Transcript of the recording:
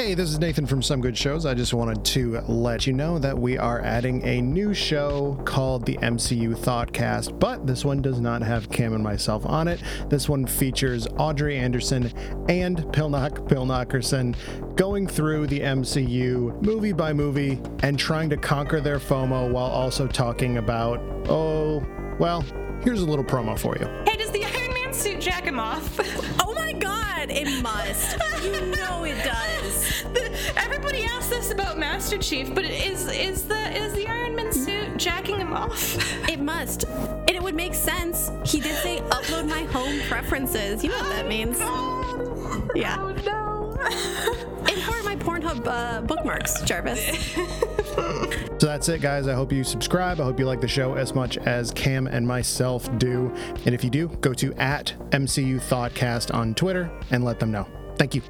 Hey, this is Nathan from Some Good Shows. I just wanted to let you know that we are adding a new show called the MCU Thotcast, but this one does not have Cam and myself on it. This one features Audrey Anderson and Pilnock Pilnockerson going through the MCU movie by movie and trying to conquer their FOMO while also talking about, oh, well, here's a little promo for you. Hey, does the suit jack him off? Oh my god, it must. You know it does. The- Everybody asks us about Master Chief, but is is the is the Iron Man suit jacking him off? It must. And it would make sense. He did say upload my home preferences. You know what that means. Yeah. Oh no. Import my Pornhub uh, bookmarks, Jarvis. That's it, guys. I hope you subscribe. I hope you like the show as much as Cam and myself do. And if you do, go to at MCU Thotcast on Twitter and let them know. Thank you.